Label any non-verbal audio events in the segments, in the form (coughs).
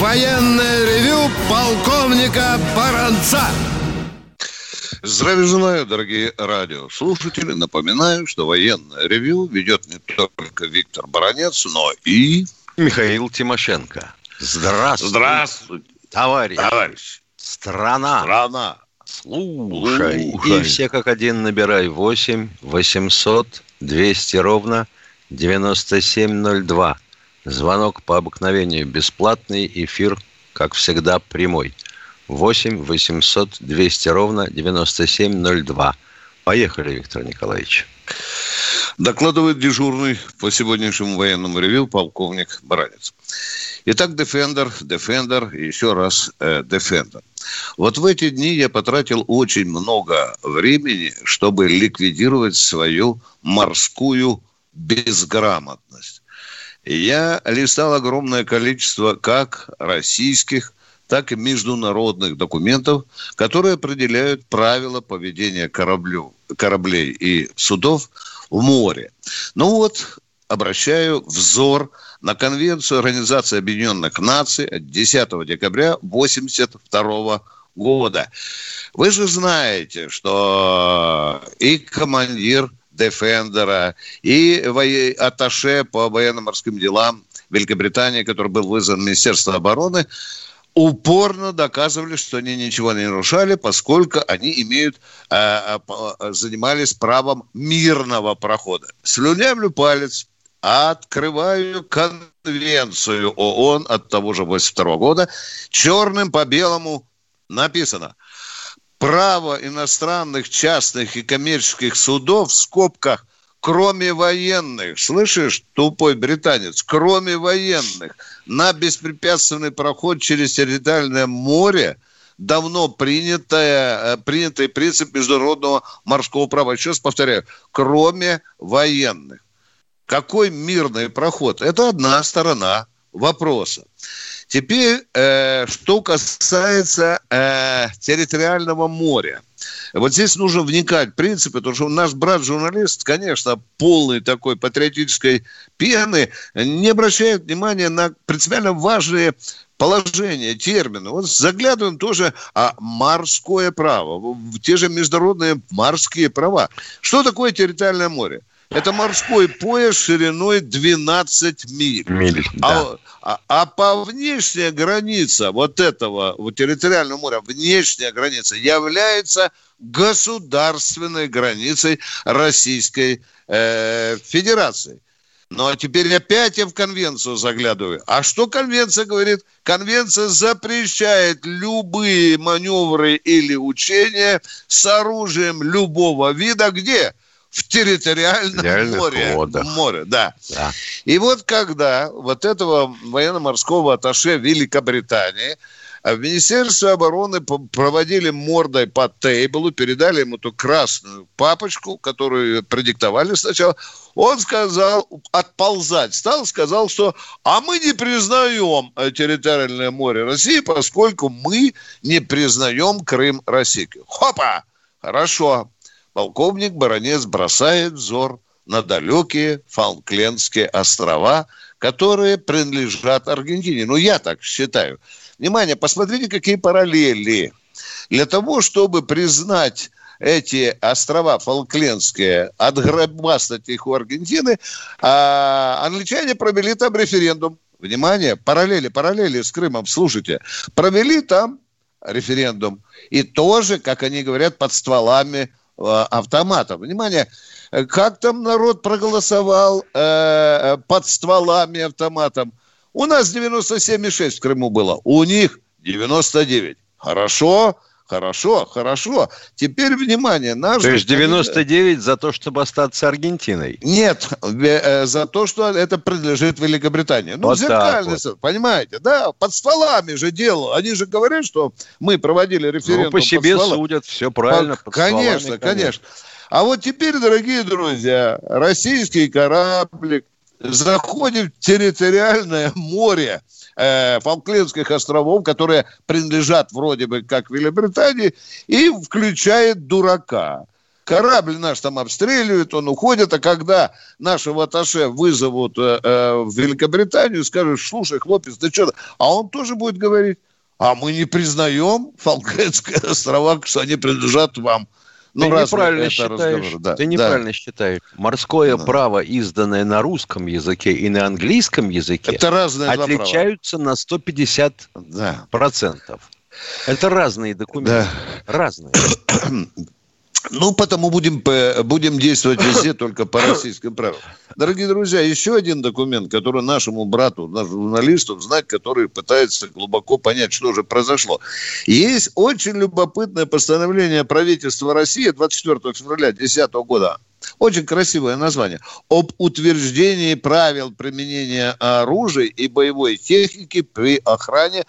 военное ревю полковника Баранца. Здравия желаю, дорогие радиослушатели. Напоминаю, что военное ревю ведет не только Виктор Баранец, но и... Михаил Тимошенко. Здравствуйте. Здравствуйте, товарищ. товарищ. Страна. Страна. Слушай. Слушай. И все как один набирай 8 800 200 ровно 9702. Звонок по обыкновению бесплатный, эфир, как всегда, прямой. 8 800 200 ровно 9702. Поехали, Виктор Николаевич. Докладывает дежурный по сегодняшнему военному ревю полковник Баранец. Итак, Defender, Defender еще раз э, Defender. Вот в эти дни я потратил очень много времени, чтобы ликвидировать свою морскую безграмотность. Я листал огромное количество как российских, так и международных документов, которые определяют правила поведения кораблю, кораблей и судов в море. Ну вот, обращаю взор на Конвенцию Организации Объединенных Наций от 10 декабря 1982 года. Вы же знаете, что и командир Дефендера, и атташе по военно-морским делам Великобритании, который был вызван в Министерство обороны, упорно доказывали, что они ничего не нарушали, поскольку они имеют, э, по- э, занимались правом мирного прохода. Слюнявлю палец, открываю конвенцию ООН от того же 82 года, черным по белому написано право иностранных частных и коммерческих судов в скобках кроме военных, слышишь, тупой британец, кроме военных, на беспрепятственный проход через территориальное море давно принятая, э, принятый принцип международного морского права. Раз повторяю, кроме военных. Какой мирный проход? Это одна сторона вопроса. Теперь, э, что касается э, территориального моря. Вот здесь нужно вникать в принципы, потому что наш брат-журналист, конечно, полный такой патриотической пены, не обращает внимания на принципиально важные положения, термины. Вот заглядываем тоже а морское право, те же международные морские права. Что такое территориальное море? Это морской пояс шириной 12 миль. Миль, А, а- а по внешняя граница вот этого вот территориального моря, внешняя граница является государственной границей Российской э, Федерации. Ну, а теперь опять я в конвенцию заглядываю. А что конвенция говорит? Конвенция запрещает любые маневры или учения с оружием любого вида. Где? В территориальном море. водах. Море, да. Да. И вот когда вот этого военно-морского атташе Великобритании а в Министерстве обороны проводили мордой по тейблу, передали ему ту красную папочку, которую продиктовали сначала, он сказал, отползать стал, сказал, что а мы не признаем э, территориальное море России, поскольку мы не признаем Крым России. Хопа! Хорошо. Полковник Баранец бросает взор на далекие Фолклендские острова, которые принадлежат Аргентине. Ну, я так считаю. Внимание, посмотрите, какие параллели. Для того, чтобы признать эти острова Фолклендские, отграбастать их у Аргентины, а, англичане провели там референдум. Внимание, параллели, параллели с Крымом, слушайте. Провели там референдум. И тоже, как они говорят, под стволами э, автоматов. Внимание, э, как там народ проголосовал э, под стволами автоматом? У нас 97,6 в Крыму было, у них 99. Хорошо, Хорошо, хорошо. Теперь внимание. Наш то есть 99 за то, чтобы остаться Аргентиной? Нет, э, за то, что это принадлежит Великобритании. Ну, вот зеркальный, вот. понимаете, да, под стволами же дело. Они же говорят, что мы проводили референдум ну, по себе под судят, все правильно. Под конечно, стволами, конечно, конечно. А вот теперь, дорогие друзья, российский кораблик заходит в территориальное море э, Фолклендских островов, которые принадлежат вроде бы как Великобритании, и включает дурака. Корабль наш там обстреливают, он уходит, а когда нашего Аташе вызовут э, э, в Великобританию, скажут, слушай, хлопец, ты что? А он тоже будет говорить, а мы не признаем Фолклендские (laughs) острова, что они принадлежат вам. Ну, ты неправильно считаешь. Да, ты неправильно да. считаешь. Морское да. право, изданное на русском языке и на английском языке, это разные отличаются на 150 да. процентов. Это разные документы. Да. Разные. (coughs) Ну, потому будем, будем действовать везде только по российским правилам. Дорогие друзья, еще один документ, который нашему брату, нашему журналисту знать, который пытается глубоко понять, что же произошло. Есть очень любопытное постановление правительства России 24 февраля 2010 года. Очень красивое название. Об утверждении правил применения оружия и боевой техники при охране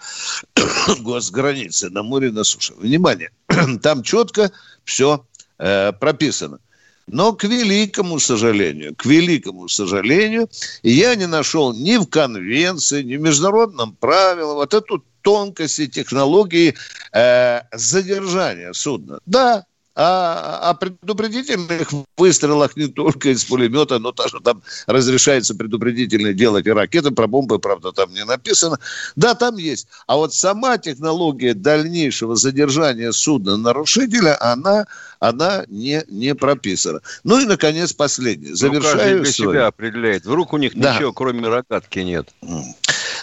(coughs) госграницы на море и на суше. Внимание, (coughs) там четко все э, прописано. Но к великому сожалению, к великому сожалению, я не нашел ни в конвенции, ни в международном правиле вот эту тонкости технологии э, задержания судна. Да, а о предупредительных выстрелах не только из пулемета, но тоже там разрешается предупредительно делать и ракеты. Про бомбы, правда, там не написано. Да, там есть. А вот сама технология дальнейшего задержания судна нарушителя, она, она не, не прописана. Ну и, наконец, последнее. Завершаю ну, для свой. себя определяет. Вдруг у них да. ничего, кроме рогатки, нет.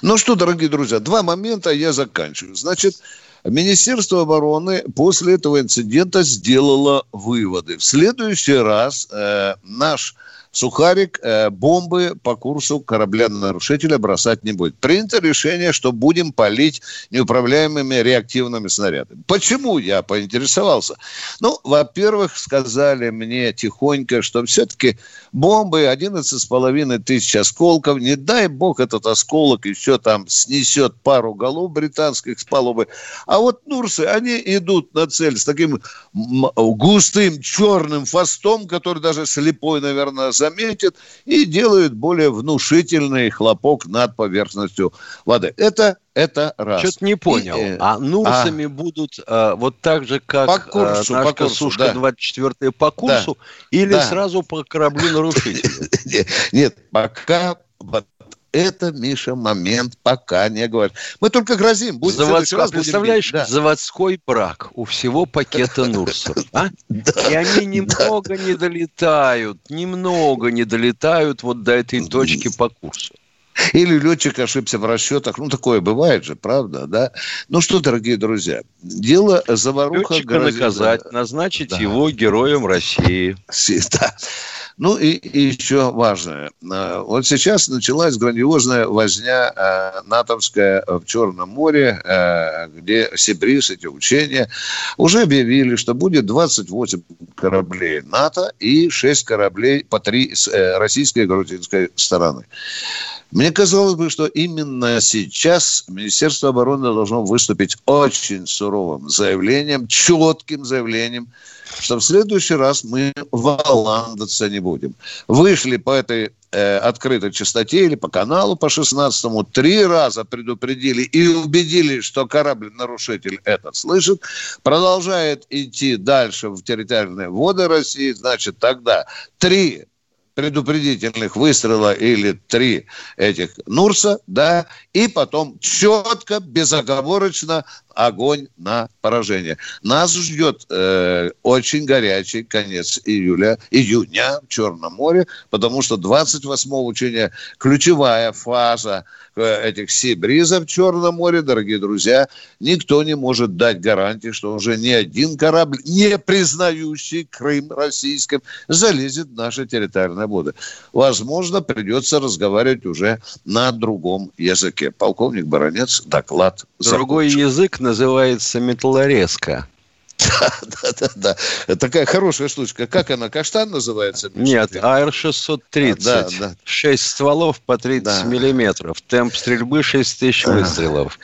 Ну что, дорогие друзья, два момента я заканчиваю. Значит, Министерство обороны после этого инцидента сделало выводы. В следующий раз э, наш Сухарик э, бомбы по курсу корабля-нарушителя бросать не будет. Принято решение, что будем палить неуправляемыми реактивными снарядами. Почему я поинтересовался? Ну, во-первых, сказали мне тихонько, что все-таки бомбы 11,5 тысяч осколков, не дай бог этот осколок еще там снесет пару голов британских с палубы. А вот Нурсы, они идут на цель с таким густым черным фастом, который даже слепой, наверное, заметит и делают более внушительный хлопок над поверхностью воды. Это это раз. Что-то не понял. И, э, а Нурсами а, будут а, вот так же, как по курсу, а, наша по курсу, Сушка да. 24 по курсу, да. или да. сразу по кораблю нарушителя? (laughs) Нет, пока это, Миша, момент пока не говорит. Мы только грозим. Будем Заводской, раз представляешь, да. заводской брак у всего пакета Нурсов. (laughs) А? И они немного не долетают, немного не долетают вот до этой точки по курсу. Или летчик ошибся в расчетах. Ну, такое бывает же, правда, да? Ну что, дорогие друзья, дело заваруха... Летчика грозит... наказать, назначить да. его героем России. Да. Ну и, и еще важное. А, вот сейчас началась грандиозная возня э, натовская в Черном море, э, где Сибрис, эти учения, уже объявили, что будет 28 кораблей НАТО и 6 кораблей по 3 с э, российской и грузинской стороны. Мне казалось бы, что именно сейчас Министерство обороны должно выступить очень суровым заявлением, четким заявлением, что в следующий раз мы валандаться не будем. Вышли по этой э, открытой частоте или по каналу по 16-му, три раза предупредили и убедили, что корабль-нарушитель этот слышит, продолжает идти дальше в территориальные воды России, значит, тогда три предупредительных выстрела или три этих Нурса, да, и потом четко, безоговорочно огонь на поражение. Нас ждет э, очень горячий конец июля, июня в Черном море, потому что 28-го учения ключевая фаза э, этих сибризов в Черном море, дорогие друзья, никто не может дать гарантии, что уже ни один корабль, не признающий Крым российским, залезет в наши территориальные воды. Возможно, придется разговаривать уже на другом языке. Полковник Баранец, доклад. Другой язык называется металлорезка. Да, да, да, да. Такая хорошая штучка. Как она, каштан называется? Нет, АР-630. Да, да. 6 стволов по 30 да. миллиметров. Темп стрельбы 6 тысяч выстрелов.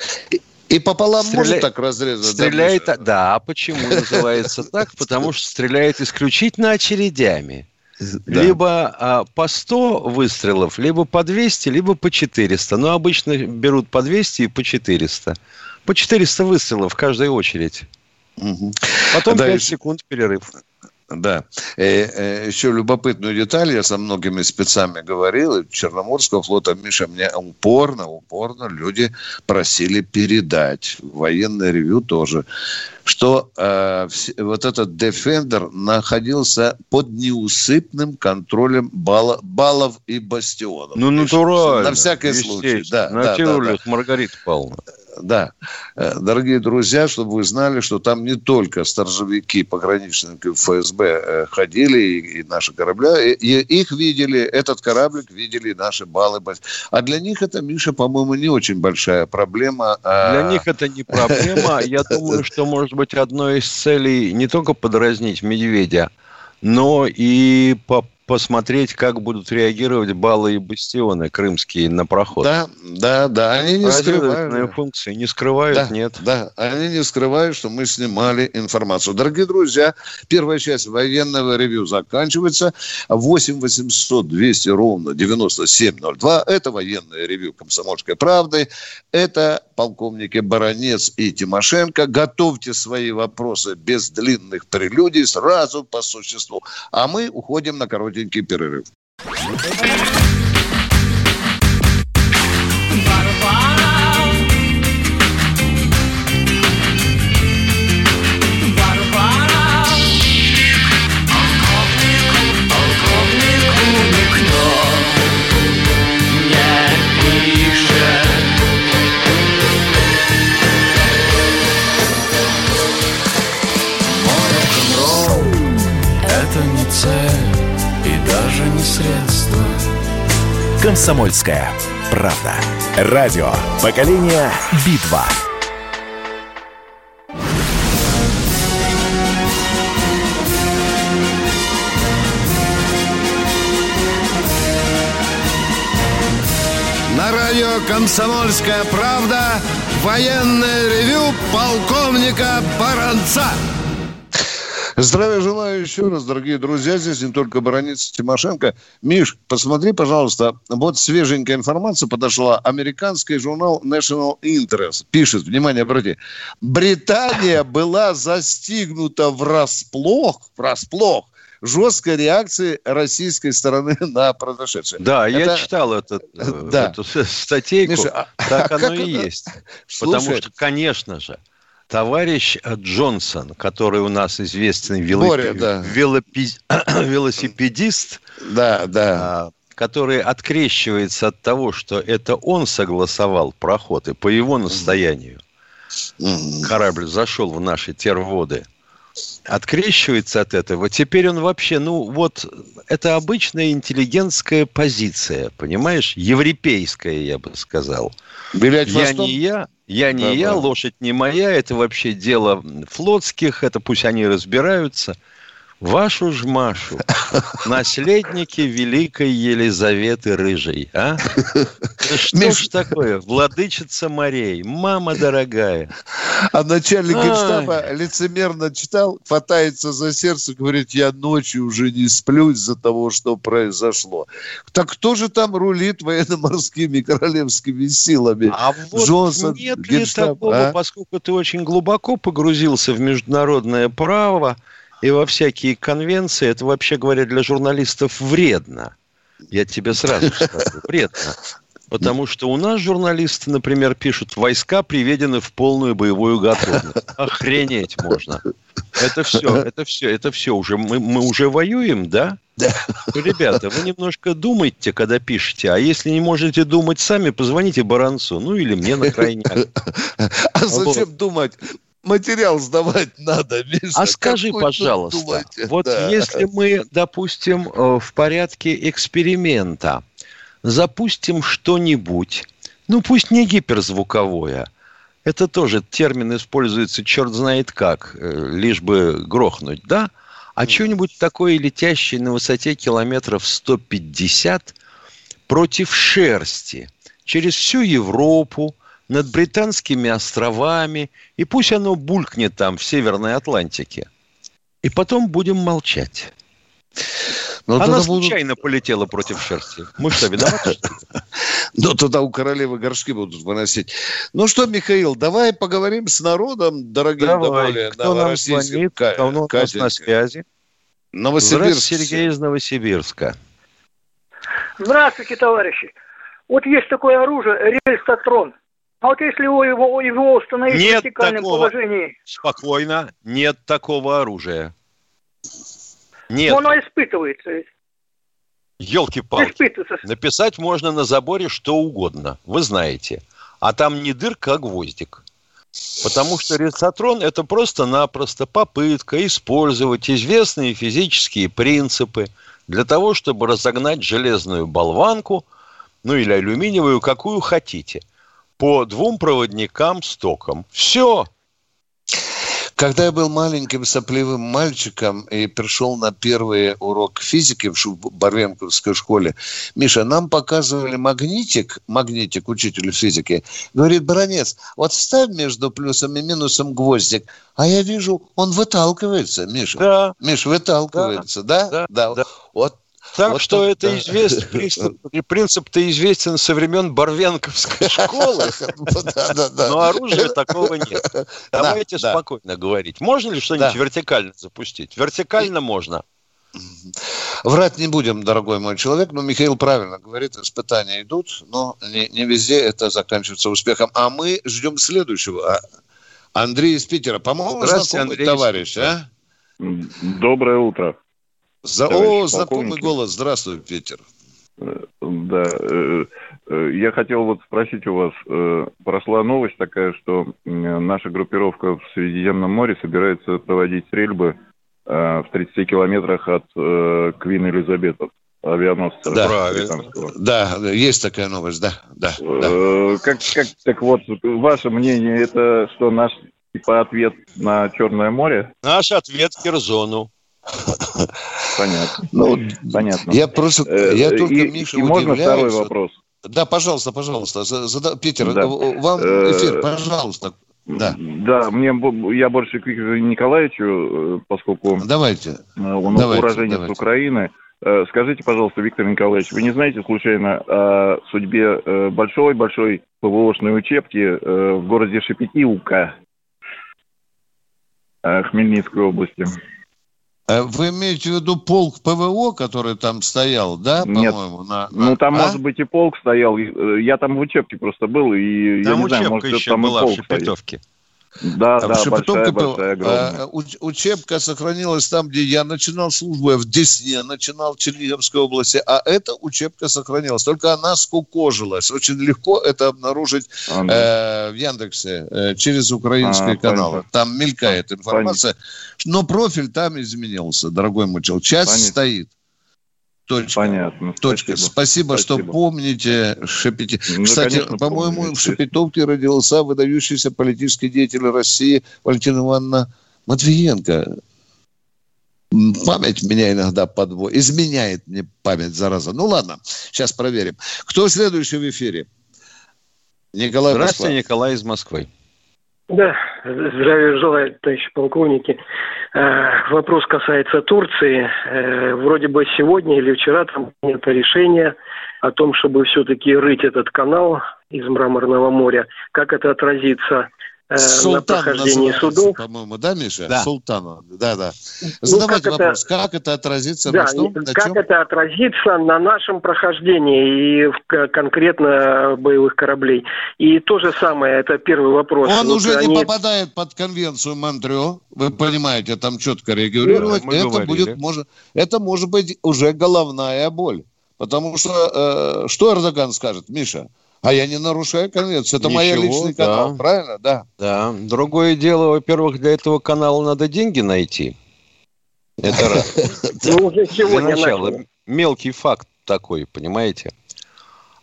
И пополам Стреля... может так разрезать? Стреляет, да, да, почему называется так? Потому что стреляет исключительно очередями. Да. Либо а, по 100 выстрелов, либо по 200, либо по 400. Но обычно берут по 200 и по 400. По 400 выстрелов в каждой очередь. Угу. Потом да, 5 секунд перерыв. Да. Э, э, еще любопытную деталь, я со многими спецами говорил, Черноморского флота, Миша, мне упорно, упорно люди просили передать, военное ревю тоже, что э, вот этот Defender находился под неусыпным контролем балла, баллов и бастионов. Ну, натурально. На всякий случай. Да, на да, да, да. Маргарита Павловна да, э, дорогие друзья, чтобы вы знали, что там не только сторожевики, пограничники ФСБ э, ходили, и, и наши корабля, и, и их видели, этот кораблик видели наши баллы. А для них это, Миша, по-моему, не очень большая проблема. А... Для них это не проблема. (laughs) Я думаю, что, может быть, одной из целей не только подразнить медведя, но и по посмотреть, как будут реагировать баллы и бастионы крымские на проход. Да, да, да, они не скрывают. функции не скрывают, да, нет. Да, они не скрывают, что мы снимали информацию. Дорогие друзья, первая часть военного ревью заканчивается. 8 800 200 ровно 9702. Это военное ревью «Комсомольской правды». Это полковники Баранец и Тимошенко. Готовьте свои вопросы без длинных прелюдий, сразу по существу. А мы уходим на коротенький перерыв. «Комсомольская правда». Радио «Поколение Битва». На радио «Комсомольская правда» военное ревю полковника Баранца. Здравия желаю еще раз, дорогие друзья. Здесь не только Бараница Тимошенко. Миш, посмотри, пожалуйста, вот свеженькая информация подошла. Американский журнал National Interest пишет, внимание, обрати, Британия была застигнута врасплох, врасплох жесткой реакции российской стороны (laughs) на произошедшее. Да, это... я читал этот, (laughs) да. эту статейку. Миша, а, так (laughs) а оно и это? есть. Слушай, Потому что, конечно же, товарищ Джонсон, который у нас известный велоп... Боря, да. велопи... (coughs) велосипедист, да, да. А, который открещивается от того, что это он согласовал проход, и по его настоянию корабль зашел в наши терводы, открещивается от этого. Теперь он вообще, ну вот, это обычная интеллигентская позиция, понимаешь? Европейская, я бы сказал. Вилять я не я, я не да, я, да. лошадь не моя, это вообще дело флотских, это пусть они разбираются. Вашу ж Машу, (laughs) наследники великой Елизаветы Рыжей, а? Что Миш... ж такое? Владычица морей, мама дорогая. А начальник генштаба лицемерно читал, хватается за сердце, говорит, я ночью уже не сплю из-за того, что произошло. Так кто же там рулит военно-морскими королевскими силами? А вот Джонсон, нет генштаб, ли такого, а? поскольку ты очень глубоко погрузился в международное право, и во всякие конвенции, это вообще говоря для журналистов вредно. Я тебе сразу скажу, вредно. Потому что у нас журналисты, например, пишут, войска приведены в полную боевую готовность. Охренеть можно. Это все, это все, это все уже. Мы, мы уже воюем, да? Да. Ну, ребята, вы немножко думайте, когда пишете. А если не можете думать сами, позвоните Баранцу. Ну или мне на крайняк. А зачем думать? Материал сдавать (laughs) надо, Миша. А скажи, пожалуйста, думаете? вот да. если мы, допустим, э, в порядке эксперимента запустим что-нибудь, ну пусть не гиперзвуковое, Это тоже термин используется черт знает как, э, лишь бы грохнуть, да? А что-нибудь такое летящее на высоте километров 150 против шерсти через всю Европу, над британскими островами, и пусть оно булькнет там в Северной Атлантике. И потом будем молчать. Но Она случайно будут... полетела против шерсти. Мы что, виноваты? (laughs) Ну, тогда у королевы горшки будут выносить. Ну что, Михаил, давай поговорим с народом, дорогие давай. Кто нам звонит? Кто у нас на связи? Новосибирск. Сергей из Новосибирска. Здравствуйте, товарищи. Вот есть такое оружие, рельстатрон. А вот если его, его, его установить нет в вертикальном такого, положении... Спокойно, нет такого оружия. Нет. Но оно испытывается ведь. Елки-палки. Написать можно на заборе что угодно, вы знаете. А там не дырка, а гвоздик. Потому что рецетрон – это просто-напросто попытка использовать известные физические принципы для того, чтобы разогнать железную болванку, ну или алюминиевую, какую хотите, по двум проводникам с током. Все. Когда я был маленьким сопливым мальчиком и пришел на первый урок физики в Барвенковской школе, Миша, нам показывали магнитик, магнитик, учитель физики, говорит, Баранец, вот вставь между плюсом и минусом гвоздик, а я вижу, он выталкивается, Миша. Да. Миш, выталкивается, да? Да. да. да. Вот так вот что это да. известно, (laughs) принцип-то известен со времен Барвенковской школы. (laughs) Но оружия такого нет. (laughs) Давайте спокойно говорить. Можно ли что-нибудь вертикально запустить? Вертикально можно. Врать не будем, дорогой мой человек, но Михаил правильно говорит, испытания идут, но не, не везде это заканчивается успехом. А мы ждем следующего. А, Андрей из Питера. По-моему, знакомый товарищ, а? Доброе утро. За... О, знакомый голос. Здравствуй, Питер. Э, да, э, э, я хотел вот спросить у вас, прошла новость такая, что наша группировка в Средиземном море собирается проводить стрельбы в 30 километрах от Квин Элизабетов авианосца. Да, правильно. Да, есть такая новость, да, да. да. Как, как, так вот, ваше мнение, это что наш типа ответ на Черное море? Наш ответ в Кирзону. Понятно. Ну, понятно. Я просто, э, я только, и, Миша, и можно второй вопрос? Да, пожалуйста, пожалуйста. Зада... Питер, да. вам э, эфир, пожалуйста. Да. да, мне я больше к Виктору Николаевичу, э, поскольку давайте. он давайте, уроженец давайте. Украины. Скажите, пожалуйста, Виктор Николаевич, вы не знаете случайно о судьбе большой-большой ПВОшной учебки в городе Шепетилка Хмельницкой области? Э, вы имеете в виду полк ПВО, который там стоял, да, по-моему? На, на... Ну, там, а? может быть, и полк стоял. Э, я там в учебке просто был, и там я не знаю, может, еще там была полк в Шепетовке. Стоит. Да, а да, большая, большая, огромная. А, учебка сохранилась там, где я начинал службу, я в Десне начинал в Черниговской области, а эта учебка сохранилась. Только она скукожилась. Очень легко это обнаружить а, да. э, в Яндексе э, через украинские а, каналы. Понятно. Там мелькает информация. Понятно. Но профиль там изменился, дорогой мой человек. Часть понятно. стоит. Точка. Понятно. Точка. Спасибо, Спасибо, что помните Шепети. Ну, Кстати, по-моему, в Шепетовке родился выдающийся политический деятель России Валентина Ивановна Матвиенко. Память меня иногда подводит. Изменяет мне память, зараза. Ну ладно, сейчас проверим. Кто следующий в эфире? Николай Здравствуйте, Москва. Николай из Москвы. Да, здравия желаю, товарищи полковники. Э, вопрос касается Турции. Э, вроде бы сегодня или вчера там принято решение о том, чтобы все-таки рыть этот канал из Мраморного моря. Как это отразится Султан на прохождении судов. По-моему, да, Миша? Да. Султана. Да, да. Ну, Задавайте ну, как вопрос, это... как это отразится да, на что? На как чем? это отразится на нашем прохождении и конкретно боевых кораблей. И то же самое, это первый вопрос. Он вот уже они... не попадает под конвенцию Монтрео, вы понимаете, там четко регулировать. Да, это говорили. будет, может, это может быть уже головная боль. Потому что э, что Эрдоган скажет, Миша? А я не нарушаю конвенцию. Это Ничего, моя личный да. канал, правильно? Да. Да. Другое дело, во-первых, для этого канала надо деньги найти. Это (laughs) раз. Ну, уже сегодня Для начала. Мелкий факт такой, понимаете?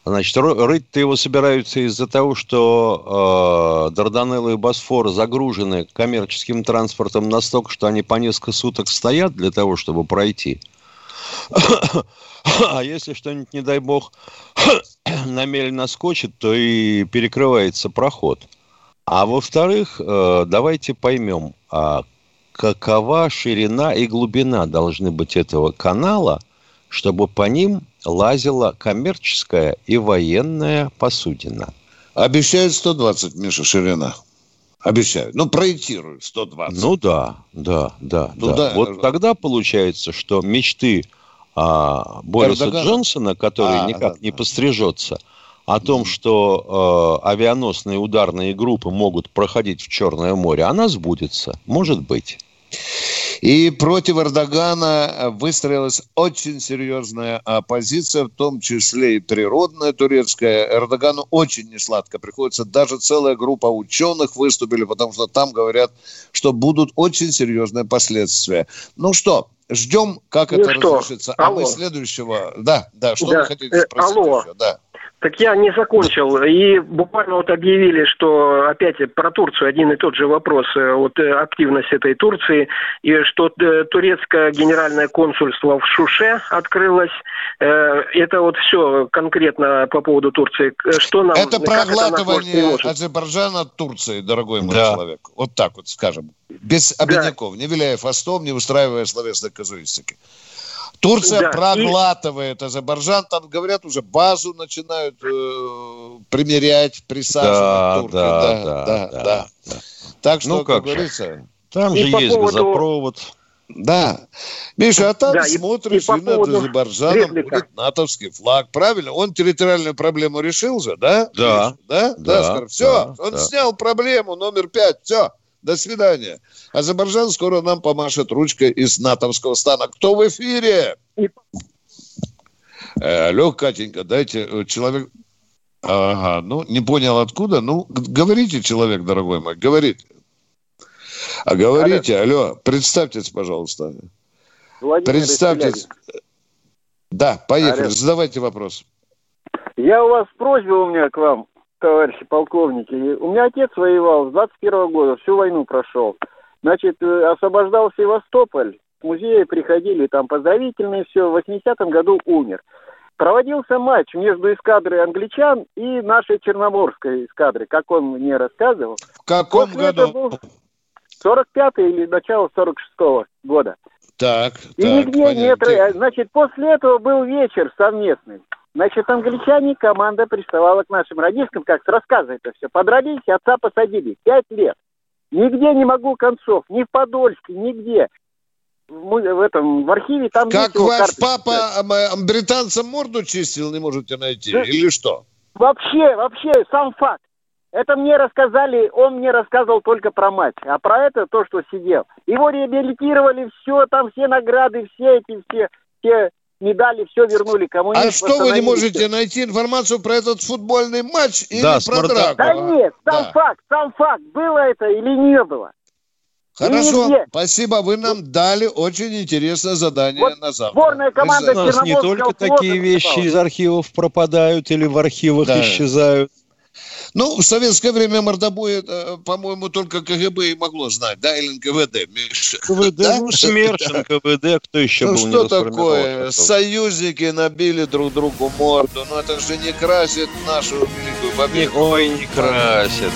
Значит, рыть-то его собираются из-за того, что э, Дарданеллы и Босфор загружены коммерческим транспортом настолько, что они по несколько суток стоят для того, чтобы пройти. (coughs) А если что-нибудь, не дай бог, (clears throat) на мель наскочит, то и перекрывается проход. А во-вторых, э, давайте поймем, а какова ширина и глубина должны быть этого канала, чтобы по ним лазила коммерческая и военная посудина. Обещают 120, Миша, ширина. Обещают. Ну, проектируют 120. Ну да, да, да. Ну, да. да. Вот тогда получается, что мечты а, Бориса Эрдогана. Джонсона, который а, никак да, не да. пострижется, о том, что э, авианосные ударные группы могут проходить в Черное море, она сбудется. Может быть. И против Эрдогана выстроилась очень серьезная оппозиция, в том числе и природная турецкая. Эрдогану очень несладко приходится. Даже целая группа ученых выступили, потому что там говорят, что будут очень серьезные последствия. Ну что, ждем, как ну это что? разрешится. Алло. А мы следующего... Да, да, что да. вы хотите э, спросить Алло. еще? Да. Так я не закончил. И буквально вот объявили, что опять про Турцию один и тот же вопрос. Э, вот э, активность этой Турции. И что э, турецкое генеральное консульство в Шуше открылось. Это вот все конкретно по поводу Турции. Что нам, это проглатывание это Азербайджана Турции, дорогой мой да. человек. Вот так вот скажем. Без обиняков. Да. Не виляя фастом, не устраивая словесной казуистики. Турция да. проглатывает и... Азербайджан, там говорят уже базу начинают э, примерять, присаживать. Да, да, да, да, да, да, да. Так что, ну, как, как говорится... Там же есть поводу... газопровод. Да. Миша, а там да, смотришь, и, и, и над Азербайджаном будет натовский флаг. Правильно? Он территориальную проблему решил же, да? Да. Миша, да? Да. да все, да, он да. снял проблему номер пять. Все. До свидания. Азербайджан скоро нам помашет ручкой из натовского стана. Кто в эфире? Э, алло, Катенька, дайте э, человек... Ага, ну, не понял откуда. Ну, говорите, человек, дорогой мой, говорите. А говорите, алло, алло представьтесь, пожалуйста. Владимир представьтесь. Да, поехали, алло. задавайте вопрос. Я у вас просьба у меня к вам товарищи полковники. У меня отец воевал с 21 года, всю войну прошел. Значит, э, освобождал Севастополь, в музее приходили, там поздравительные все, в 80-м году умер. Проводился матч между эскадрой англичан и нашей черноморской эскадрой, как он мне рассказывал. В каком После году? 45-й или начало 46-го года. Так, И так, нигде понятно. нет... Значит, после этого был вечер совместный. Значит, англичане, команда приставала к нашим родителям, как рассказывает это все. Подрались, отца посадили. Пять лет. Нигде не могу концов, ни в Подольске, нигде. В, в этом, в архиве там Как ваш папа британцам морду чистил, не можете найти? Да. Или что? Вообще, вообще, сам факт. Это мне рассказали, он мне рассказывал только про мать, а про это то, что сидел. Его реабилитировали, все, там все награды, все эти, все, все медали, все вернули кому А что вы не можете найти информацию про этот футбольный матч или да, про драку? Да нет, сам да. факт, сам факт, было это или не было. Хорошо, Нигде. спасибо, вы нам дали очень интересное задание вот на завтра. Сборная команда У нас не только такие вещи из архивов пропадают или в архивах да. исчезают. Ну, в советское время мордобой, это, по-моему, только КГБ и могло знать, да, или НКВД, Миша? КВД, да? ну, СМЕРШ, НКВД, кто еще ну, был что такое? Союзники набили друг другу морду, но это же не красит нашу великую победу. Ой, не красит.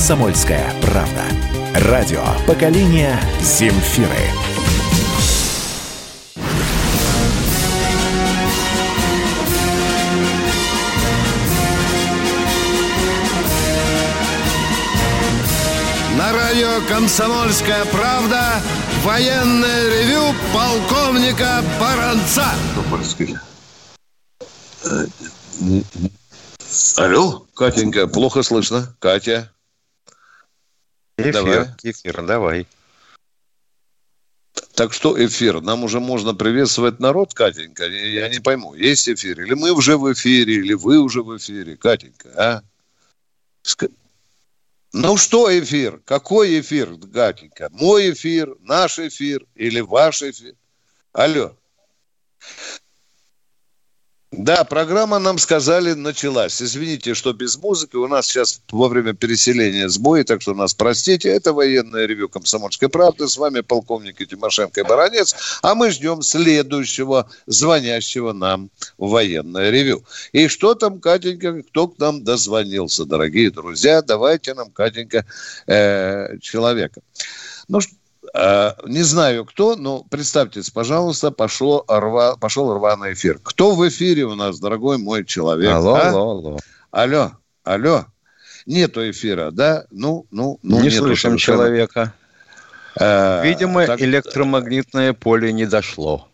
Комсомольская правда. Радио поколения Земфиры. На радио «Комсомольская правда» Военное ревю полковника Баранца. Э, Алло, Катенька, плохо слышно. Катя. Эфир, Давай. эфир, давай. Так что эфир? Нам уже можно приветствовать народ, Катенька? Я не пойму, есть эфир? Или мы уже в эфире, или вы уже в эфире, Катенька, а? Ска- Ну что эфир? Какой эфир, Катенька? Мой эфир, наш эфир или ваш эфир? Алло. Да, программа, нам сказали, началась. Извините, что без музыки. У нас сейчас во время переселения сбои, так что нас простите. Это военное ревю «Комсомольской правды». С вами полковники Тимошенко и Баранец. А мы ждем следующего звонящего нам военное ревю. И что там, Катенька, кто к нам дозвонился, дорогие друзья? Давайте нам, Катенька, э, человека. Ну, не знаю кто, но представьтесь, пожалуйста, пошло рва, пошел рваный эфир. Кто в эфире у нас, дорогой мой человек? Алло, а? алло, алло. Алло, алло. Нету эфира, да? Ну, ну, ну, не слышим совершенно. человека. Э, Видимо, так- электромагнитное поле не дошло.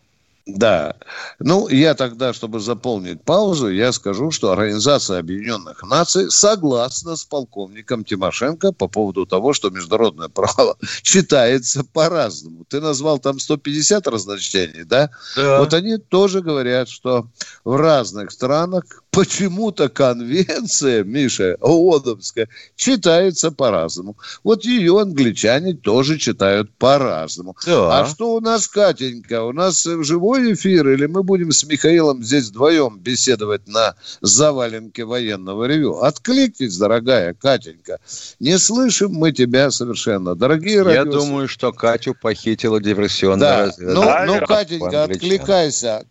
Да. Ну, я тогда, чтобы заполнить паузу, я скажу, что Организация Объединенных Наций согласна с полковником Тимошенко по поводу того, что международное право (laughs) читается по-разному. Ты назвал там 150 разночтений, да? Вот они тоже говорят, что в разных странах почему-то конвенция, Миша, ООНовская, читается по-разному. Вот ее англичане тоже читают по-разному. Да. А что у нас, Катенька? У нас живой эфир или мы будем с Михаилом здесь вдвоем беседовать на заваленке военного ревю? Откликнись, дорогая Катенька. Не слышим мы тебя совершенно. Дорогие Я радиослушатели. думаю, что Катю похитила диверсионная Да, разведка. ну, Да, ну, Катенька, англичан. откликайся.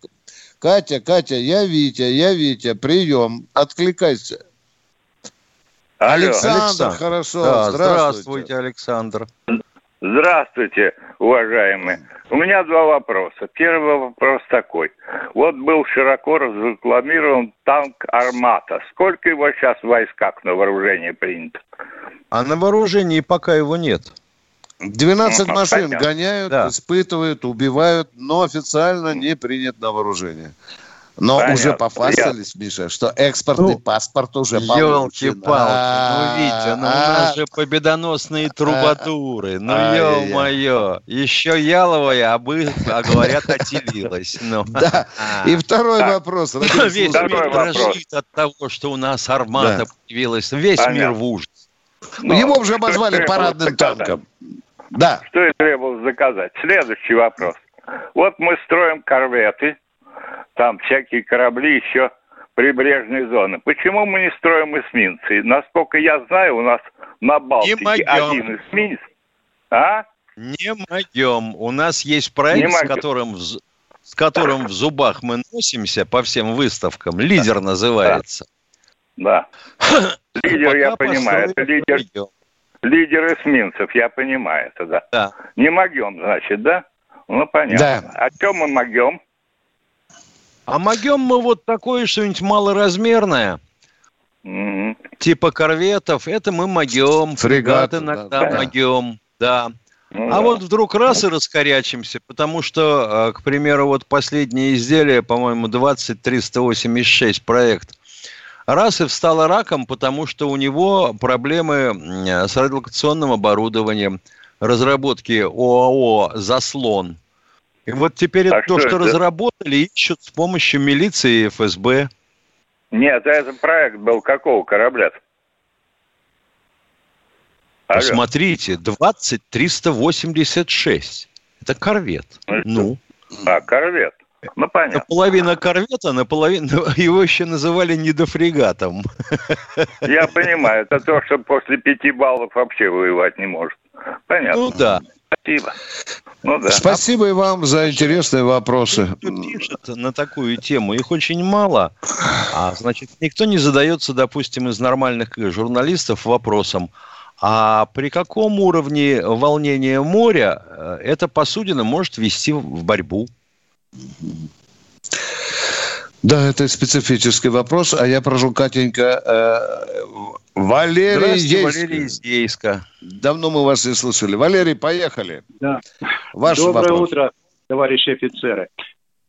Катя, Катя, я Витя, я Витя, прием, откликайся. Алло. Александр, Александр. хорошо, Да, здравствуйте. здравствуйте, Александр. Здравствуйте, уважаемые. У меня два вопроса. Первый вопрос такой. Вот был широко разрекламирован танк «Армата». Сколько его сейчас в войсках на вооружение принято? А на вооружении пока его нет. 12 Ну, машин понятно. гоняют, Да. испытывают, убивают, но официально не принят на вооружение. Но Понятно. уже пофасались, Миша, что экспортный Ну, паспорт уже получен. Елки-палки, А, ну, Витя, ну у а, нас же победоносные трубадуры. Ну, Ай-яй-яй. ё-моё. Еще яловая, а, бы, а говорят, отелилась. Ну. (laughs) Да. И второй вопрос. Весь радиослушатель. Второй мир дрожит от того, что у нас армата появилась. Весь Понятно. мир в ужасе. Ну, Его уже обозвали парадным танком. Да. Что и требовалось заказать? Следующий вопрос. Вот мы строим корветы, там всякие корабли еще прибрежной зоны. Почему мы не строим эсминцы? Насколько я знаю, у нас на Балтике один эсминец. А? Не могем. У нас есть проект, с которым, с которым в зубах мы носимся по всем выставкам. Лидер называется. Да. (coughs) Лидер, я понимаю, это лидер, могем. Лидер эсминцев, я понимаю это, да. Да. Не могем, значит, да? Ну, понятно. Да. А чем мы могем? А могем мы вот такое что-нибудь малоразмерное, Мгм. типа корветов, это мы могем, Фрегаты, иногда да, да. могем, да. Ну, А да. вот вдруг раз и раскорячимся, потому что, э, к примеру, вот последнее изделие, по-моему, 20386 проект, раз и встало раком, потому что у него проблемы с радиолокационным оборудованием, разработки ОАО «Заслон». И вот теперь А это то, что что это? разработали, ищут с помощью милиции и ФСБ. Нет, а это проект был какого корабля Алло. Посмотрите, 20386. Это корвет. Ну? Ну, А, корвет. Ну, понятно. наполовина корвета, наполовину (laughs) его еще называли недофрегатом. Я понимаю, это то, что после пяти баллов вообще воевать не может. Понятно. Ну да. Спасибо. Ну да. Спасибо и вам за интересные вопросы. Пишет на такую тему, их очень мало. А значит, никто не задается, допустим, из нормальных журналистов вопросом, а при каком уровне волнения моря э, эта посудина может вести в борьбу? Да, это специфический вопрос, а я прошу, Катенька, э, Валерий Ейск. Валерий из Ейска. Давно мы вас не слышали. Валерий, поехали. Да. Ваш Доброе вопрос. утро, товарищи офицеры.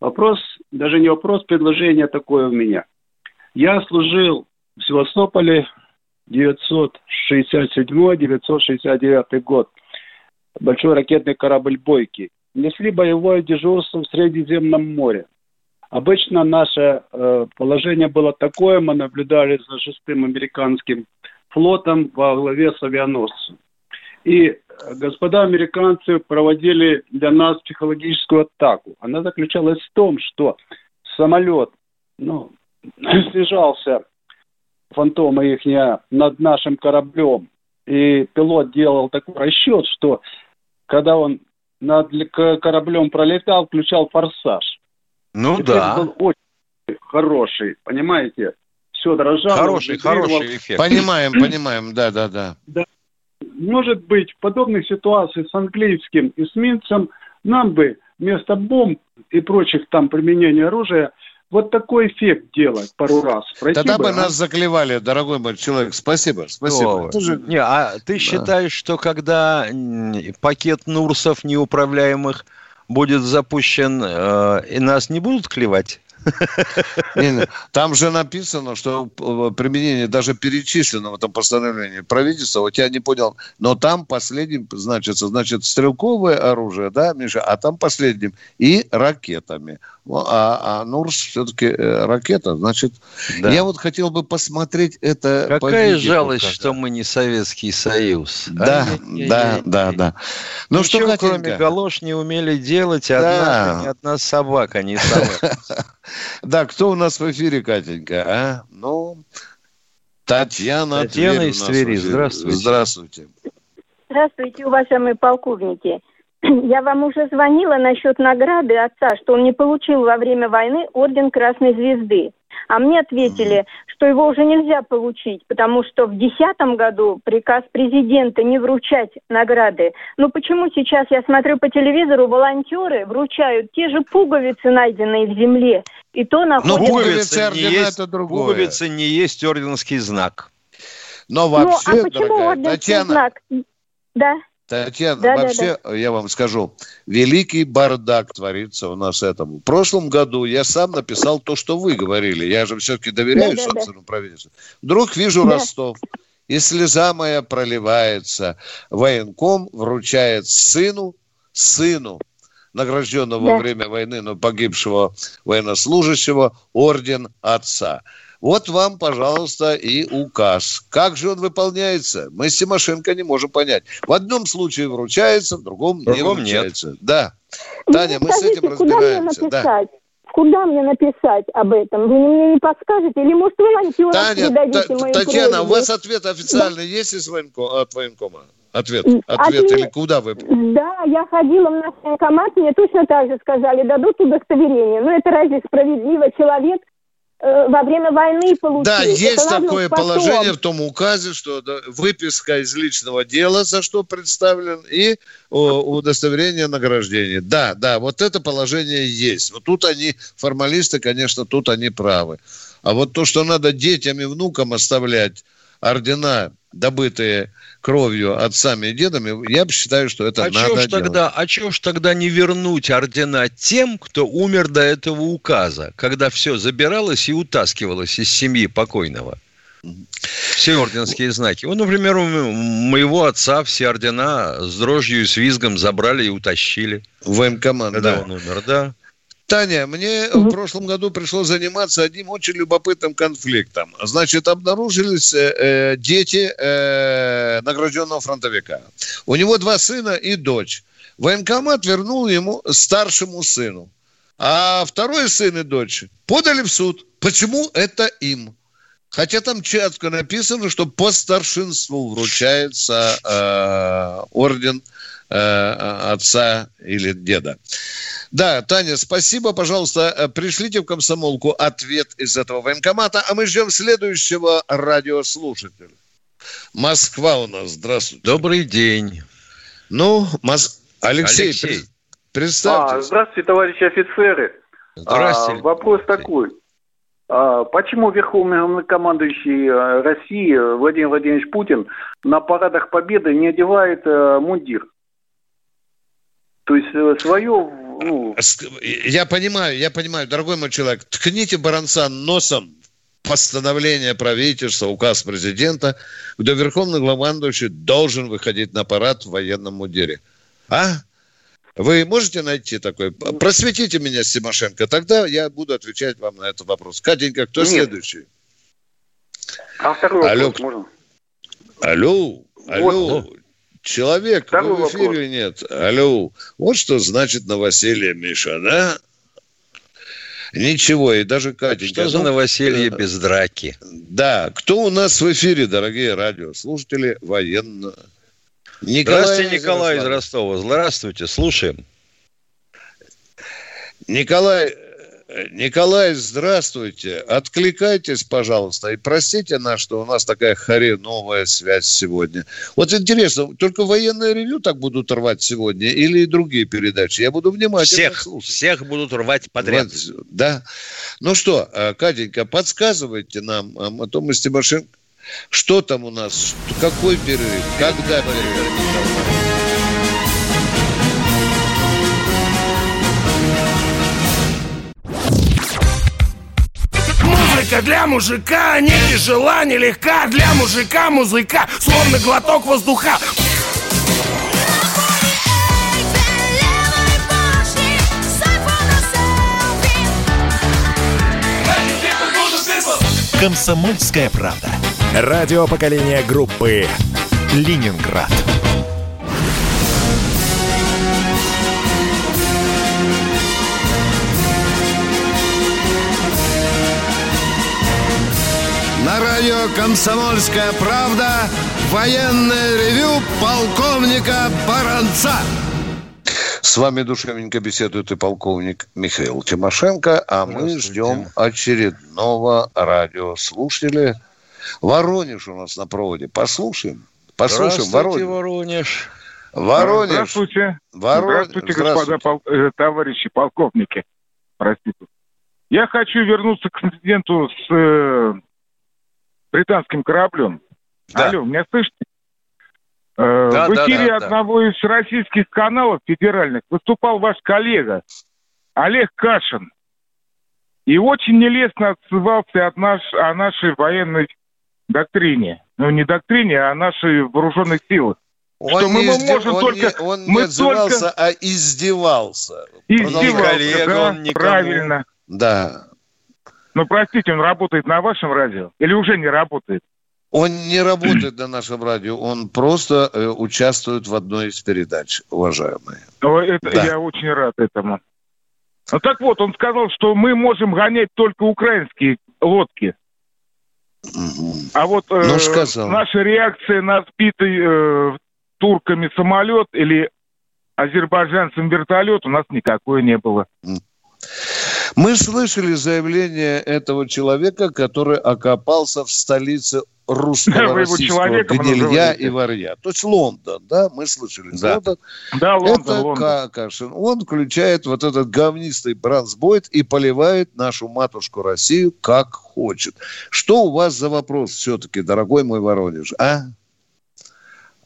Вопрос, даже не вопрос, предложение такое у меня. Я служил в Севастополе 967-969 год. Большой ракетный корабль «Бойки». Несли боевое дежурство в Средиземном море. Обычно наше э, положение было такое, мы наблюдали за шестым американским флотом во главе с авианосцем. И э, господа американцы проводили для нас психологическую атаку. Она заключалась в том, что самолет ну, (clears throat) снижался, фантомы их над нашим кораблем, и пилот делал такой расчет, что когда он над кораблем пролетал, включал форсаж. Ну Эффект да. был очень хороший, понимаете? Все дрожало. Хороший, хороший эффект. Понимаем, понимаем, да, да, да. Может быть, в подобных ситуациях с английским эсминцем нам бы вместо бомб и прочих там применения оружия вот такой эффект делать пару раз. Пройти Тогда бы а? нас заклевали, дорогой мой человек. Спасибо, спасибо. Это же- Не, а ты считаешь, что когда пакет Нурсов неуправляемых будет запущен, э, и нас не будут клевать? (laughs) Не, не, Там же написано, что э, применение даже перечислено в этом постановлении правительства, вот я не понял, но там последним значится, значит, стрелковое оружие, да, Миша, а там последним и ракетами. Ну, А, а Нурс все-таки ракета, значит, Да. я вот хотел бы посмотреть это по Какая видео, жалость, как- что мы не Советский Союз. Да, Ай-яй-яй-яй. да, да, да. Ну что, Ничего, Катенька? кроме галош, не умели делать, а Да. одна, ни одна собака не самая. (laughs) Да, кто у нас в эфире, Катенька, а? Ну, Татьяна, Татьяна из Твери. Здравствуйте. Здравствуйте. Здравствуйте, уважаемые полковники. (clears throat) Я вам уже звонила насчет награды отца, что он не получил во время войны орден Красной Звезды. А мне ответили, что его уже нельзя получить, потому что в 2010 году приказ президента не вручать награды. Но почему сейчас я смотрю по телевизору, волонтеры вручают те же пуговицы, найденные в земле, и то Ну, находят... пуговицы не есть, это другое. пуговицы не есть орденский знак. Но Ну, а вообще, почему дорогая орденский Татьяна, знак? Да. Татьяна, Да, да, вообще, я вам скажу, великий бардак творится у нас этому. В прошлом году я сам написал то, что вы говорили. Я же все-таки доверяю Да, да, да. собственному правительству. Вдруг вижу Да. Ростов, и слеза моя проливается. Военком вручает сыну, сыну, награжденного Да. во время войны, но погибшего военнослужащего, орден отца. Вот вам, пожалуйста, и указ. Как же он выполняется? Мы с Тимошенко не можем понять. В одном случае вручается, в другом, В другом не нет. вручается. Да. Ну, Таня, мы с скажите, этим куда мне разбираемся. Да. написать? Куда мне написать об этом? Вы мне не подскажете? Или, может, волонтерам Таня, передадите Та- мою Татьяна, у просьбу? вас ответ официальный есть из военко- от военкома? Ответ. Ответ. ответ- Или куда вы? Да, я ходила в наш военкомат, мне точно так же сказали, дадут удостоверение. Но это разве справедливо? Человек во время войны получил. Да, есть такое потом. положение в том указе, что выписка из личного дела, за что представлен, и удостоверение награждения. Да, да, вот это положение есть. Вот тут они, формалисты, конечно, тут они правы. А вот то, что надо детям и внукам оставлять ордена, добытые кровью отцами и дедами, я бы считаю, что это А надо чего ж делать. тогда, а чё ж тогда не вернуть ордена тем, кто умер до этого указа, когда все забиралось и утаскивалось из семьи покойного? Все орденские знаки. Вот, например, у моего отца все ордена с дрожью и с визгом забрали и утащили. Военкомат, Когда да. он умер, да. Таня, мне в прошлом году пришлось заниматься одним очень любопытным конфликтом. Значит, обнаружились э, э, дети э, награжденного фронтовика. У него два сына и дочь. Военкомат вернул ему старшему сыну. А второй сын и дочь подали в суд. Почему это им? Хотя там четко написано, что по старшинству вручается э, орден э, отца или деда. Да, Таня, спасибо, пожалуйста, э, пришлите в комсомолку ответ из этого военкомата, а мы ждем следующего радиослушателя. Москва у нас, здравствуйте. Добрый день. Ну, Мос- Алексей, Алексей. пред- представьтесь. А, здравствуйте, товарищи офицеры. Здравствуйте. А, вопрос такой. А, почему верховный главнокомандующий э, России Владимир Владимирович Путин на парадах Победы не одевает э, мундир? То есть э, свое, ну, Ск- Я понимаю, я понимаю, дорогой мой человек, ткните баранца носом постановление правительства, указ президента, где верховный главнокомандующий должен выходить на парад в военном мундире. А? Вы можете найти такой? Просветите меня, Тимошенко, тогда я буду отвечать вам на этот вопрос. Катенька, кто Нет. следующий? А второй Алло. вопрос можно? Алло, алло, Вот. Человек, Второй вы в эфире вопрос. нет? Алло, вот что значит новоселье, Миша, да? Ничего, и даже Катенька. Что за ну, новоселье э, без драки? Да, кто у нас в эфире, дорогие радиослушатели, военно? Здравствуйте, из Николай из. Ростова. Здравствуйте, слушаем. Николай, Николай, здравствуйте. Откликайтесь, пожалуйста, и простите нас, что у нас такая хреновая связь сегодня. Вот интересно, только военное ревю так будут рвать сегодня или и другие передачи? Я буду внимательно Всех, слушать. всех будут рвать подряд. Вот, да. Ну что, э, Катенька, подсказывайте нам, а а то мы с Тимошенко... Что там у нас? Какой перерыв? Когда перерыв? Музыка для мужика не тяжела, не легка Для мужика музыка, словно глоток воздуха Комсомольская правда. Радио поколения группы Ленинград. Радио «Комсомольская правда» военное ревю полковника Баранца. С вами душевненько беседует и полковник Михаил Тимошенко, а мы ждем очередного радиослушателя. Воронеж у нас на проводе. Послушаем. Послушаем. Здравствуйте, Воронеж. Воронеж. Воронеж. Здравствуйте. Воронеж. Здравствуйте, господа пол- э, товарищи полковники. Простите. Я хочу вернуться к инциденту с э, британским кораблем. Да. Алло, меня слышите? Э, Да, в да, эфире да, да. одного из российских каналов федеральных выступал ваш коллега Олег Кашин. И очень нелестно отзывался от наш, о нашей военной доктрине. Ну, не доктрине, а о нашей вооруженных силах. Он что мы не изде- можем он только... не- он не мы отзывался, только... а издевался. Издевался, коллега, да, он никому. правильно. Да. Ну, простите, он работает на вашем радио? Или уже не работает? Он не работает на нашем радио, он просто э, участвует в одной из передач, уважаемые. Это, Да. Я очень рад этому. Ну, так вот, он сказал, что мы можем гонять только украинские лодки. А вот э, Ну, сказал. наша реакция на сбитый э, турками самолет или азербайджанцем вертолет у нас никакой не было. Мы слышали заявление этого человека, который окопался в столице русского Вы российского гнилья и варья. То есть Лондон, да, мы слышали. Да. Лондон. Да, Лондон, Это Лондон. Кашин. Он включает вот этот говнистый бронзбойт и поливает нашу матушку Россию как хочет. Что у вас за вопрос все-таки, дорогой мой Воронеж, а?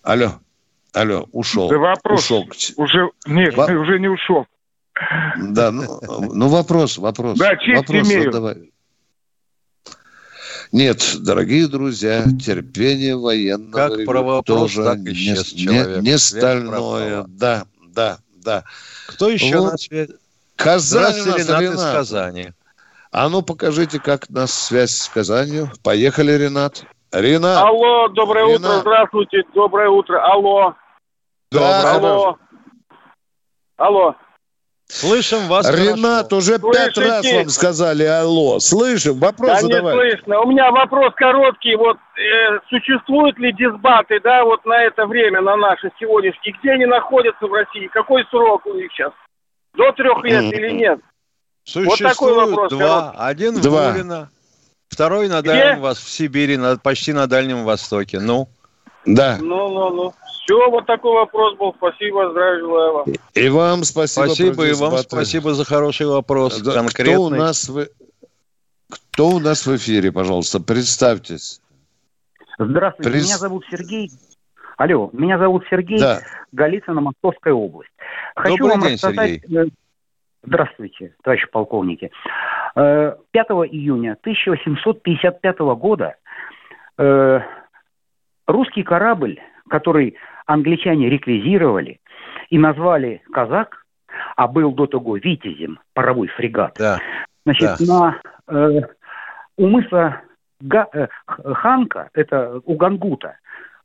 Алло, алло, ушел. Да вопрос Ушел. уже нет, Во- уже не ушел. Да, ну, ну вопрос, вопрос. Да, честь вопрос имею. задавай. Нет, дорогие друзья, терпение военного Как вопрос, тоже так не, исчез не- человек. не Связь стальное. Да, да, да. Кто еще Вот. на связи? Казань у нас, Ренат из. Казани. А ну покажите, как у нас связь с Казанью. Поехали, Ренат. Ренат. Алло, доброе Ренат. утро, здравствуйте, доброе утро. Алло, Да, алло, алло. Слышим вас Ренат, уже пять Слышите? раз вам сказали алло. Слышим, вопрос да не задавай. слышно. У меня вопрос короткий. Вот э, существуют ли дисбаты, да, вот на это время, на наши сегодняшние? Где они находятся в России? Какой срок у них сейчас? До трех лет Мгм. или нет? Существует Вот такой вопрос два. короткий. Один Два. в Гурино, второй на Где? Дальнем Вос- в Сибири, на, почти на Дальнем Востоке. Ну, Да. Ну, ну, ну. Все, вот такой вопрос был. Спасибо, здравия желаю вам. И вам спасибо. спасибо и вам спасибо за хороший вопрос. Да, конкретный. Кто у нас в... Кто у нас в эфире, пожалуйста, представьтесь. Здравствуйте, Прис- меня зовут Сергей. Алло, меня зовут Сергей Да. Голицына, Московская область. Хочу Добрый вам день, рассказать, э, Здравствуйте, товарищи полковники. Э, 5 июня 1855 года э, русский корабль, который англичане реквизировали и назвали «Казак», а был до того «Витязем», паровой фрегат, значит, да. на э, у мыса Га- э, Ханка, это у Гангута,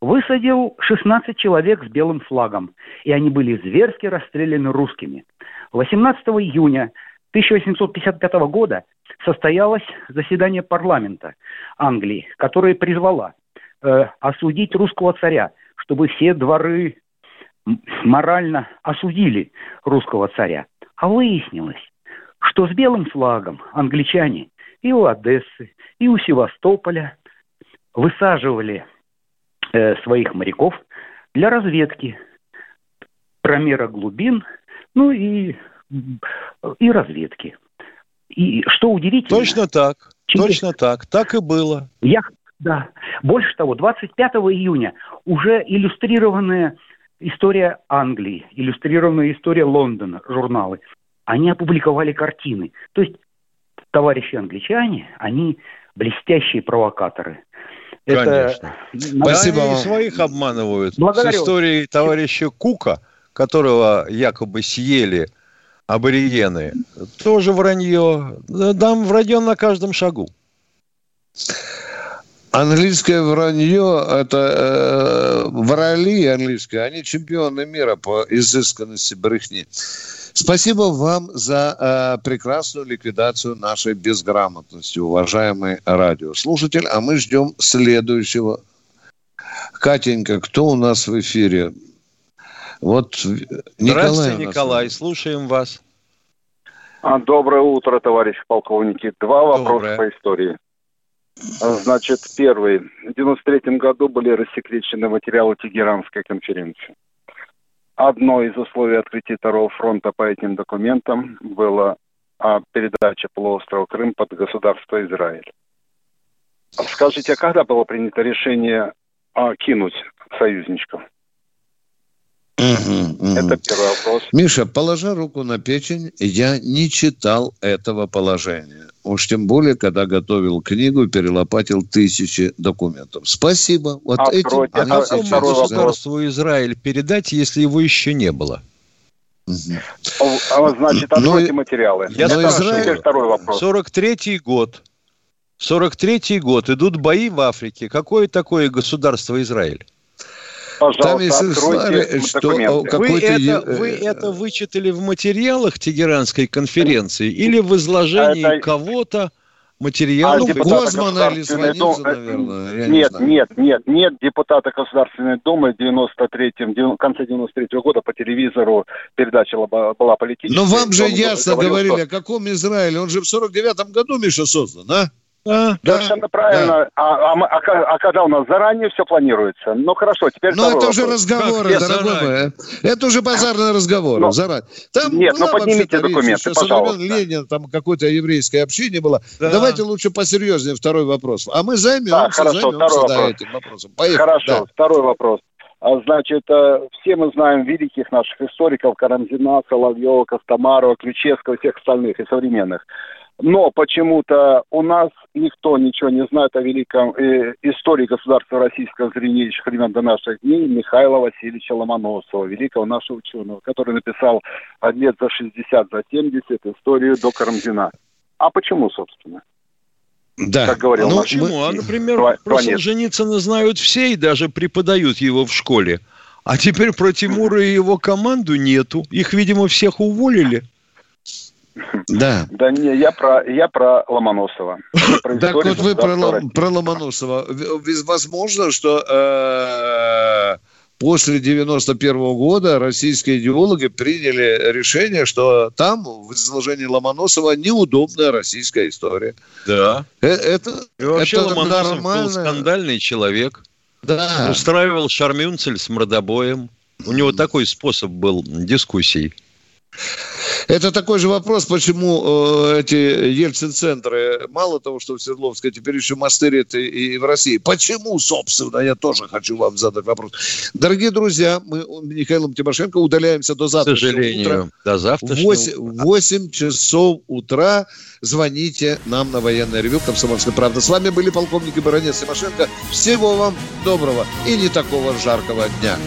высадил 16 человек с белым флагом, и они были зверски расстреляны русскими. 18 июня 1855 года состоялось заседание парламента Англии, которое призвало э, осудить русского царя, чтобы все дворы морально осудили русского царя. А выяснилось, что с белым флагом англичане и у Одессы, и у Севастополя высаживали э, своих моряков для разведки промера глубин, ну и, и разведки. И что удивительно... Точно так, точно так, так и было. Я, да. Больше того, 25 июня уже иллюстрированная история Англии, иллюстрированная история Лондона, журналы, они опубликовали картины. То есть товарищи англичане, они блестящие провокаторы. Конечно. надо- Да они и своих обманывают. Благодарю. С историей товарища Кука, которого якобы съели аборигены, тоже вранье. Да, Там вранье на каждом шагу. Английское вранье, это э, врали английское, они чемпионы мира по изысканности брехни. Спасибо вам за э, прекрасную ликвидацию нашей безграмотности, уважаемый радиослушатель. А мы ждем следующего. Катенька, кто у нас в эфире? Вот Николай. Здравствуйте. Николай, слушаем вас. А, Доброе утро, товарищи полковники. Два вопроса Доброе. по истории. Значит, первый. В 93 году были рассекречены материалы Тегеранской конференции. Одно из условий открытия Второго фронта по этим документам было передача полуострова Крым под государство Израиль. Скажите, а когда было принято решение а, кинуть союзничков? Это первый вопрос. Миша, положа руку на печень, я не читал этого положения. Уж тем более, когда готовил книгу и перелопатил тысячи документов. Спасибо. Вот этим А они какому сейчас занимаются. государству Израиль передать, если его еще не было? А, Значит, Ну, откройте и- материалы. Я Это спрашиваю. теперь второй вопрос. 43-й год. 43-й год. Идут бои в Африке. Какое такое государство Израиль? Пожалуйста, есть откройте что, документы. Вы какой-то это, е- вы это вычитали в материалах Тегеранской конференции или в изложении Это- кого-то А материалов? депутата Гозмана или Думы- наверное, я не Нет, нет, нет, нет, депутата Государственной Думы в 93-м, дев- в конце 93 года по телевизору передача была, политическая. Но вам же ясно говорил, говорили, что- о каком Израиле. Он же в 49-м году, Миша, создан, а? Совершенно правильно. А, а а ка- а когда у нас заранее все планируется? Ну хорошо, теперь Ну, это уже вопрос. разговоры, дорогой мой. Это уже базарные разговоры. Ну, заранее. Там нет, ну, поднимите документы, пожалуйста. Ленина, там какое-то еврейское общение было. Да. Давайте лучше посерьезнее второй вопрос. А мы займемся, Да, хорошо, займемся второй да, вопрос. этим вопросом. Поехали. Хорошо, Да. второй вопрос. А, Значит, э, все мы знаем великих наших историков Карамзина, Соловьева, Костомарова, Ключевского всех остальных и современных. Но почему-то у нас никто ничего не знает о великом э, истории государства российского с древнейших времен до наших дней Михаила Васильевича Ломоносова, великого нашего ученого, который написал лет за 60, за 70 историю до Карамзина. А почему, собственно? Да. Как говорил Ну, почему? А, например, Тва- про. Солженицына знают все и даже преподают его в школе. А теперь про Тимура и его команду нету. Их, видимо, всех уволили. Да. Да не, я про, я про Ломоносова. Про (laughs) Так вот вы про, про Ломоносова. Возможно, что э, после 91 года российские идеологи приняли решение, что там в изложении Ломоносова неудобная российская история. Да. Э, Это, И вообще это Ломоносов был скандальный человек. Да. Устраивал шармюнцель с мордобоем. У него такой способ был дискуссий. Это такой же вопрос, почему э, эти Ельцин-центры, мало того, что в Свердловске, теперь еще Мастерит и, и в России. Почему, собственно, я тоже хочу вам задать вопрос. Дорогие друзья, мы Михаилом Тимошенко удаляемся до завтра. К сожалению, утра. до завтрашнего 8, 8 часов утра звоните нам на военное ревю «Комсомольская правда». С вами были полковник и баронец Тимошенко. Всего вам доброго и не такого жаркого дня.